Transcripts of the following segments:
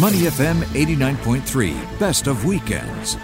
Money FM 89.3, best of weekends.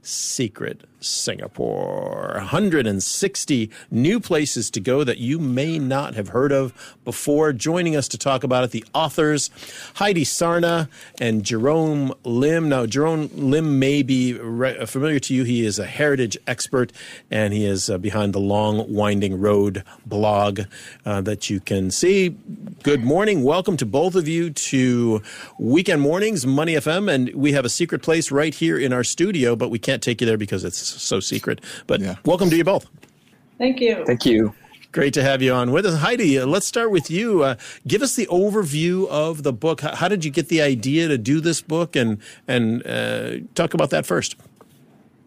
Secret Singapore. 160 new places to go that you may not have heard of before. Joining us to talk about it, the authors Heidi Sarna and Jerome Lim. Now, Jerome Lim may be re- familiar to you. He is a heritage expert and he is uh, behind the Long Winding Road blog uh, that you can see. Good morning. Welcome to both of you to Weekend Mornings, Money FM. And we have a secret place right here in our studio, but we can't take you there because it's so secret. But yeah. welcome to you both. Thank you. Thank you. Great to have you on with us. Heidi, let's start with you. Uh, give us the overview of the book. How, how, did you get the idea to do this book? And, and uh, talk about that first.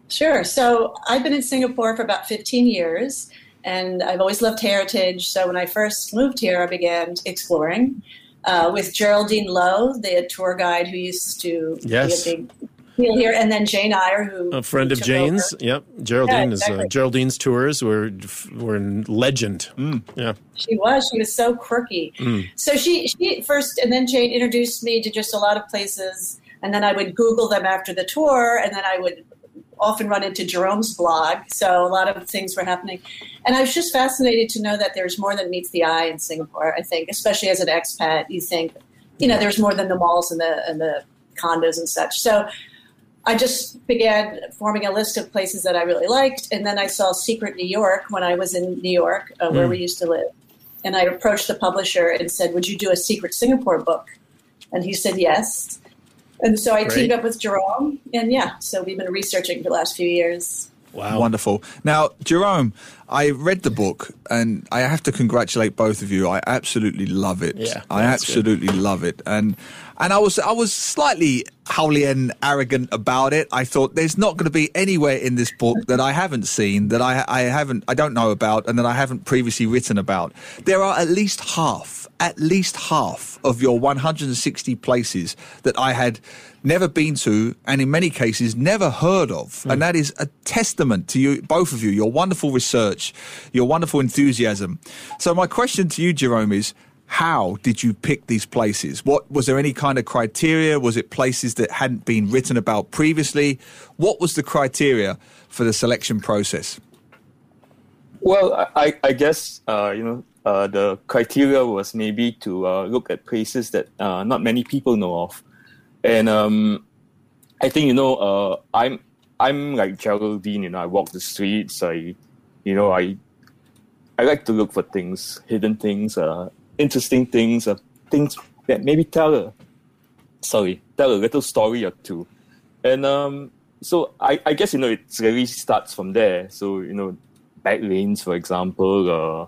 Sure. So I've been in Singapore for about 15 years, and I've always loved heritage. So when I first moved here, I began exploring. Uh, with Geraldine Lowe, the tour guide who used to yes. be a big deal here, and then Jane Iyer, who a friend of Jane's. Over. Yep, Geraldine yeah, exactly. is uh, Geraldine's tours were were legend. Mm. Yeah, she was. She was so quirky. Mm. So she she first, and then Jane introduced me to just a lot of places, and then I would Google them after the tour, and then I would often run into Jerome's blog. So a lot of things were happening, and I was just fascinated to know that there's more than meets the eye in Singapore. I think, especially as an expat, you think, you know, there's more than the malls and the and the condos and such. So I just began forming a list of places that I really liked, and then I saw Secret New York when I was in New York, uh, where mm. we used to live. And I approached the publisher and said, "Would you do a Secret Singapore book?" And he said yes. And so I Great. teamed up with Jerome, and yeah, so we've been researching for the last few years. Wow. Wonderful. Now, Jerome, I read the book and I have to congratulate both of you. I absolutely love it. Yeah, I absolutely good. love it. And and I was I was slightly howly and arrogant about it. I thought there's not going to be anywhere in this book that I haven't seen, that I I haven't I don't know about and that I haven't previously written about. There are at least half, at least half of your 160 places that I had never been to, and in many cases never heard of. Mm. And that is a testament to you, both of you, your wonderful research, your wonderful enthusiasm. So my question to you, Jerome, is how did you pick these places? What was there any kind of criteria? Was it places that hadn't been written about previously? What was the criteria for the selection process? Well, I, I guess uh, you know uh, the criteria was maybe to uh, look at places that uh, not many people know of. And um, I think you know, uh, I'm I'm like Geraldine. You know, I walk the streets. I, you know, I I like to look for things, hidden things, uh, interesting things, uh, things that maybe tell a sorry, tell a little story or two. And um, so I, I guess you know it really starts from there. So you know, back lanes, for example, uh,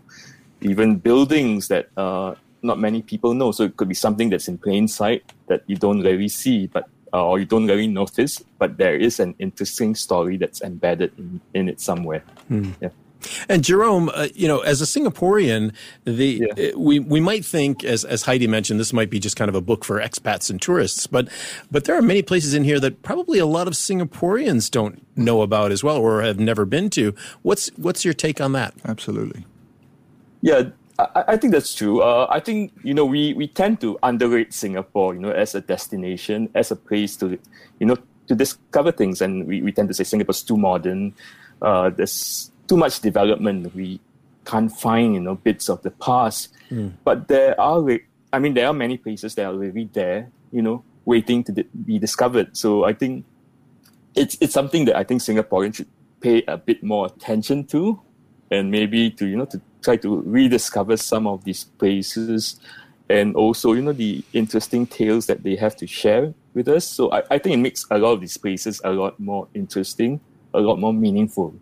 even buildings that uh, not many people know. So it could be something that's in plain sight that you don't really see, but uh, or you don't really notice, but there is an interesting story that's embedded in, in it somewhere. Hmm. Yeah. And Jerome, uh, you know, as a Singaporean, the yeah. uh, we we might think, as as Heidi mentioned, this might be just kind of a book for expats and tourists, but but there are many places in here that probably a lot of Singaporeans don't know about as well, or have never been to. What's what's your take on that? Absolutely. Yeah, I, I think that's true. Uh, I think you know we we tend to underrate Singapore, you know, as a destination, as a place to, you know, to discover things, and we, we tend to say Singapore's too modern. Uh, there's too much development. We can't find you know bits of the past, mm. but there are. I mean, there are many places that are really there, you know, waiting to be discovered. So I think it's it's something that I think Singaporeans should pay a bit more attention to, and maybe to you know to try to rediscover some of these places and also you know the interesting tales that they have to share with us so I, I think it makes a lot of these places a lot more interesting a lot more meaningful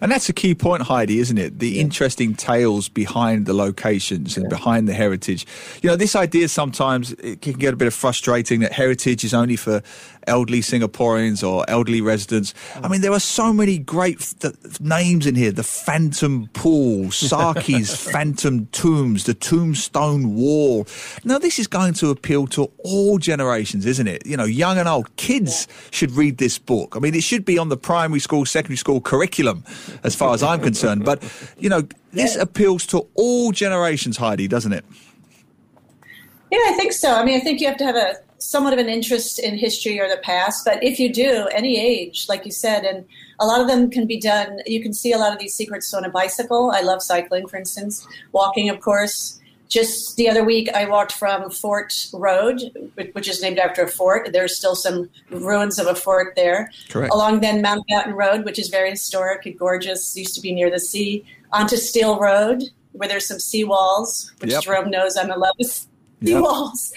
and that's a key point, Heidi, isn't it? The yeah. interesting tales behind the locations and yeah. behind the heritage. You know, this idea sometimes it can get a bit of frustrating that heritage is only for elderly Singaporeans or elderly residents. Mm. I mean, there are so many great f- names in here the Phantom Pool, Saki's Phantom Tombs, the Tombstone Wall. Now, this is going to appeal to all generations, isn't it? You know, young and old. Kids should read this book. I mean, it should be on the primary school, secondary school curriculum, as far as I'm concerned. But, you know, this appeals to all generations, Heidi, doesn't it? Yeah, I think so. I mean, I think you have to have a somewhat of an interest in history or the past, but if you do, any age, like you said, and a lot of them can be done. You can see a lot of these secrets on a bicycle. I love cycling, for instance, walking, of course. Just the other week, I walked from Fort Road, which is named after a fort. There's still some ruins of a fort there. Correct. Along then Mountbatten Road, which is very historic and gorgeous, used to be near the sea. Onto Still Road, where there's some seawalls, which Yep. Jerome knows I'm in love with Yep. seawalls.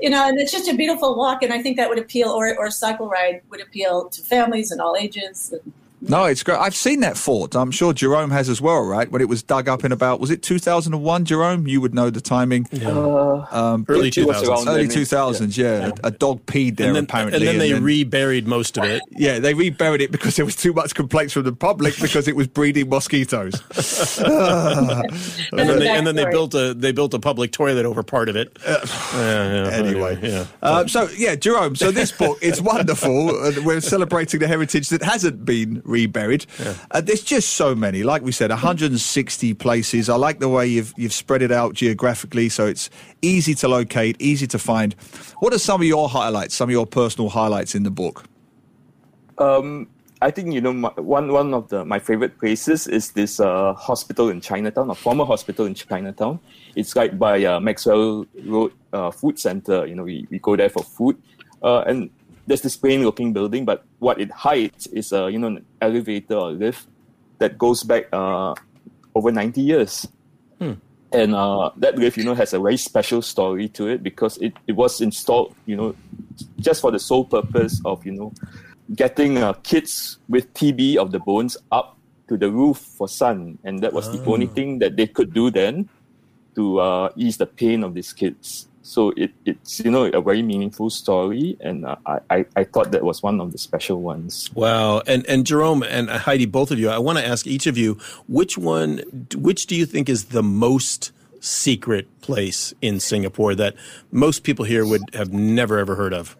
You know, and it's just a beautiful walk, and I think that would appeal, or or cycle ride would appeal to families and all ages. And No, it's great. I've seen that fort. I'm sure Jerome has as well, right? When it was dug up in about, was it 2001, Jerome? You would know the timing. Uh, Um, Early it- it was 2000s. early 2000s, yeah. A, a dog peed there, and then, apparently. and then they reburied most of it. yeah, they reburied it because there was too much complaints from the public because it was breeding mosquitoes. And then, they, and then they built a they built a public toilet over part of it. Yeah, yeah, anyway, yeah. Um, so yeah, Jerome. So this book is wonderful. and we're celebrating the heritage that hasn't been reburied. Uh, there's just so many. Like we said, 160 places. I like the way you've you've spread it out geographically, so it's easy to locate, easy to find. What are some of your highlights? Some of your personal highlights in the book? Um, I think you know my, one one of the my favorite places is this uh, hospital in Chinatown, a former hospital in Chinatown. It's right by uh, Maxwell Road uh, Food Center. You know, we, we go there for food, uh, and there's this plain-looking building, but what it hides is a you know an elevator or lift that goes back uh, over 90 years. And uh, that lift, you know, has a very special story to it because it, it was installed, you know, just for the sole purpose of, you know, getting uh, kids with TB of the bones up to the roof for sun, and that was the only thing that they could do then to uh, ease the pain of these kids. So it, it's you know a very meaningful story, and uh, I, I I thought that was one of the special ones. Wow. And and Jerome and Heidi, both of you, I want to ask each of you which one, which do you think is the most secret place in Singapore that most people here would have never ever heard of,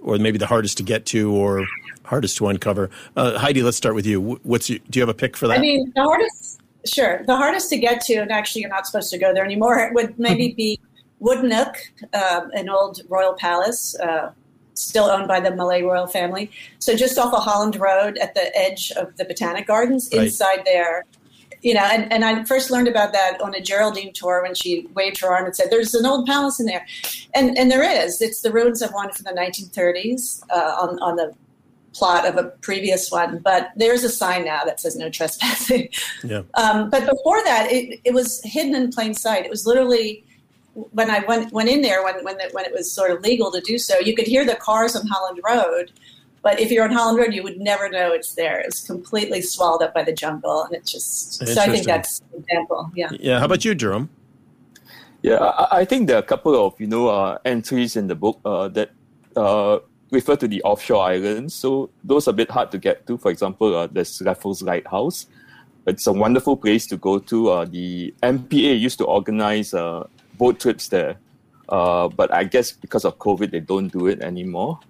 or maybe the hardest to get to, or hardest to uncover? Uh, Heidi, let's start with you. What's your, do you have a pick for that? I mean, the hardest, sure, the hardest to get to, and actually you're not supposed to go there anymore, would maybe be Woodneuk, um, an old royal palace, uh, still owned by the Malay royal family. So just off of Holland Road at the edge of the Botanic Gardens, Right. inside there. You know, and, and I first learned about that on a Geraldine tour when she waved her arm and said, "There's an old palace in there," and and there is. It's the ruins of one from the 1930s uh, on on the plot of a previous one, but there's a sign now that says no trespassing. yeah. Um, but before that, it, it was hidden in plain sight. It was literally when I went went in there when when it, when it was sort of legal to do so. You could hear the cars on Holland Road, but if you're on Holland Road, you would never know it's there. It's completely swallowed up by the jungle, and it's just. So I think that's an example. Yeah. Yeah. How about you, Jerome? Yeah, I, I think there are a couple of you know uh, entries in the book uh, that uh, refer to the offshore islands. So those are a bit hard to get to. For example, uh, there's Raffles Lighthouse. It's a wonderful place to go to. Uh, the MPA used to organize uh, boat trips there, uh, but I guess because of COVID, they don't do it anymore.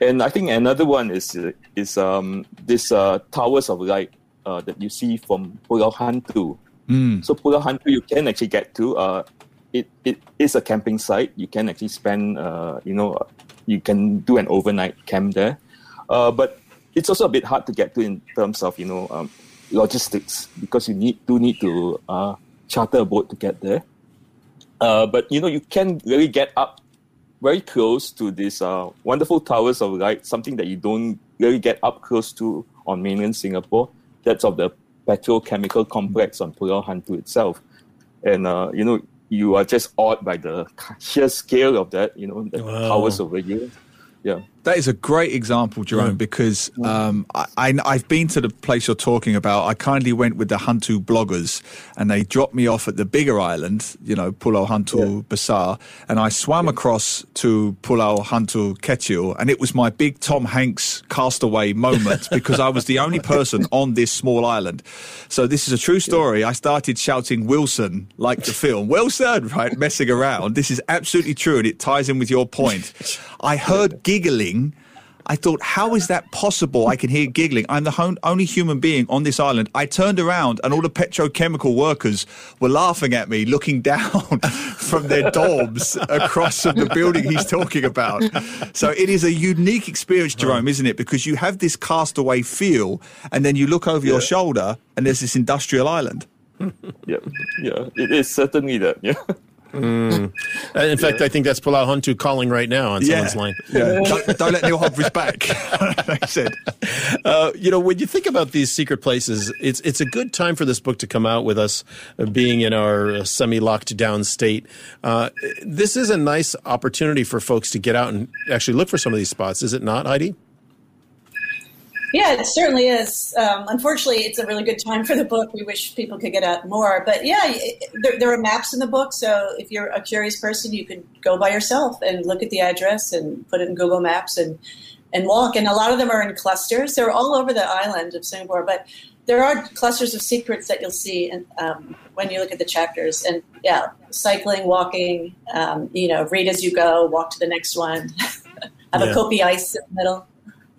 And I think another one is is um, this uh, towers of light uh, that you see from Pulau Hantu. So Pulau Hantu you can actually get to. Uh, it, it is a camping site. You can actually spend, uh, you know, you can do an overnight camp there. Uh, but it's also a bit hard to get to in terms of, you know, um, logistics because you need do need to uh, charter a boat to get there. Uh, but you know, you can really get up very close to these uh, wonderful towers of light, something that you don't really get up close to on mainland Singapore. That's of the petrochemical complex on Pulau Hantu itself. And, uh, you know, you are just awed by the sheer scale of that, you know, the Wow. towers over you. Yeah. That is a great example, Jerome, because um, I, I, I've been to the place you're talking about. I kindly went with the Hantu bloggers, and they dropped me off at the bigger island, you know, Pulau Hantu Besar, and I swam across to Pulau Hantu Kecil, and it was my big Tom Hanks castaway moment because I was the only person on this small island. So this is a true story. I started shouting Wilson like the film, Wilson, right, messing around. This is absolutely true, and it ties in with your point. I heard giggling. I thought, how is that possible? I can hear giggling. I'm the only human being on this island. I turned around and all the petrochemical workers were laughing at me, looking down from their dorms across from the building he's talking about. So it is a unique experience, Jerome, isn't it? Because you have this castaway feel, and then you look over your shoulder, and there's this industrial island. yeah, yeah, it is certainly that. Yeah. Mm. In fact, I think that's Pulau Hantu calling right now on someone's line. Yeah. don't, don't, let Neil Humphreys back. they said. Uh, you know, when you think about these secret places, it's it's a good time for this book to come out with us being in our uh, semi-locked down state. Uh, this is a nice opportunity for folks to get out and actually look for some of these spots, is it not, Heidi? Yeah, it certainly is. Um, unfortunately, it's a really good time for the book. We wish people could get out more. But yeah, there, there, are maps in the book. So if you're a curious person, you could go by yourself and look at the address and put it in Google Maps and, and walk. And a lot of them are in clusters. They're all over the island of Singapore. But there are clusters of secrets that you'll see in, um, when you look at the chapters. And yeah, cycling, walking, um, you know, read as you go, walk to the next one, have yeah. a kopi ice in the middle.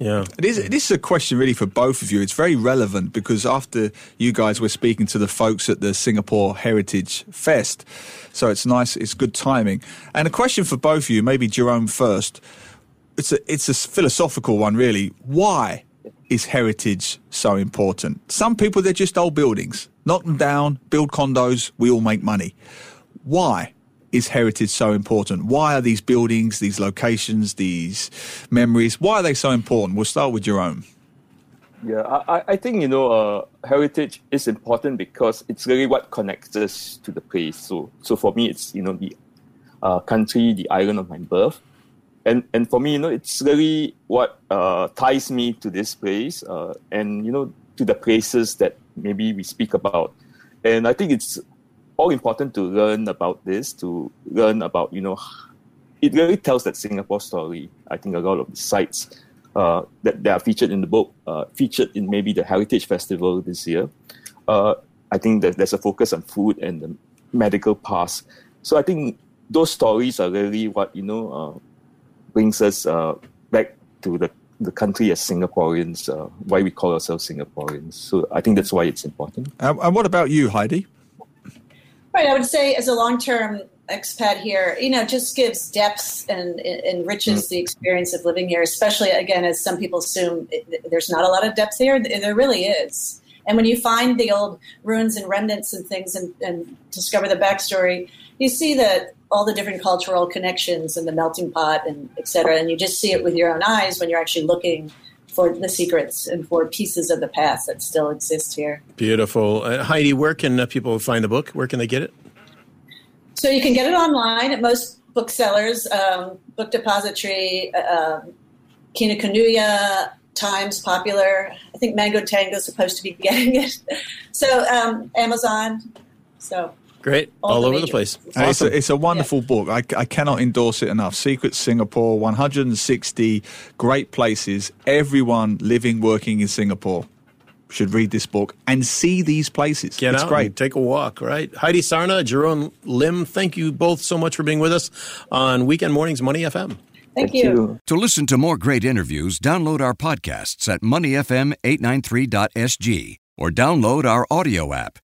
Yeah. This, this is a question really for both of you. It's very relevant because after you guys were speaking to the folks at the Singapore Heritage Fest, so it's nice, it's good timing. And a question for both of you, maybe Jerome first. It's a, it's a philosophical one, really. Why is heritage so important? Some people, they're just old buildings. Knock them down, build condos, we all make money. Why? Is heritage so important? Why are these buildings, these locations, these memories, why are they so important? We'll start with Jerome. Yeah, I, I think, you know, uh, heritage is important because it's really what connects us to the place. So, so for me, it's, you know, the uh, country, the island of my birth. And, and for me, you know, it's really what uh, ties me to this place uh, and, you know, to the places that maybe we speak about. And I think it's all important to learn about this, to learn about, you know, it really tells that Singapore story. I think a lot of the sites uh, that, that are featured in the book, uh, featured in maybe the Heritage Festival this year. Uh, I think that there's a focus on food and the medical past. So I think those stories are really what, you know, uh, brings us uh, back to the, the country as Singaporeans, uh, why we call ourselves Singaporeans. So I think that's why it's important. and what about you, Heidi? Right. I would say as a long term expat here, you know, just gives depth and, enriches the mm. experience of living here, especially again, as some people assume it, there's not a lot of depth here. There really is. And when you find the old ruins and remnants and things and, and discover the backstory, you see that all the different cultural connections and the melting pot and et cetera. And you just see it with your own eyes when you're actually looking for the secrets and for pieces of the past that still exist here. Beautiful. Uh, Heidi, where can uh, people find the book? Where can they get it? So you can get it online at most booksellers, um, Book Depository, uh, um, Kinokuniya, Times, Popular. I think Mango Tango is supposed to be getting it. so um, Amazon. So Great. All, All the over the place. Awesome. It's, a, it's, a, wonderful yeah. book. I, I, cannot endorse it enough. Secret Singapore, 160 great places. Everyone living, working in Singapore should read this book and see these places. Get it's out great. take a walk, right? Heidi Sarna, Jerome Lim, thank you both so much for being with us on Weekend Mornings Money FM. Thank, thank you. you. To listen to more great interviews, download our podcasts at moneyfm893.sg or download our audio app.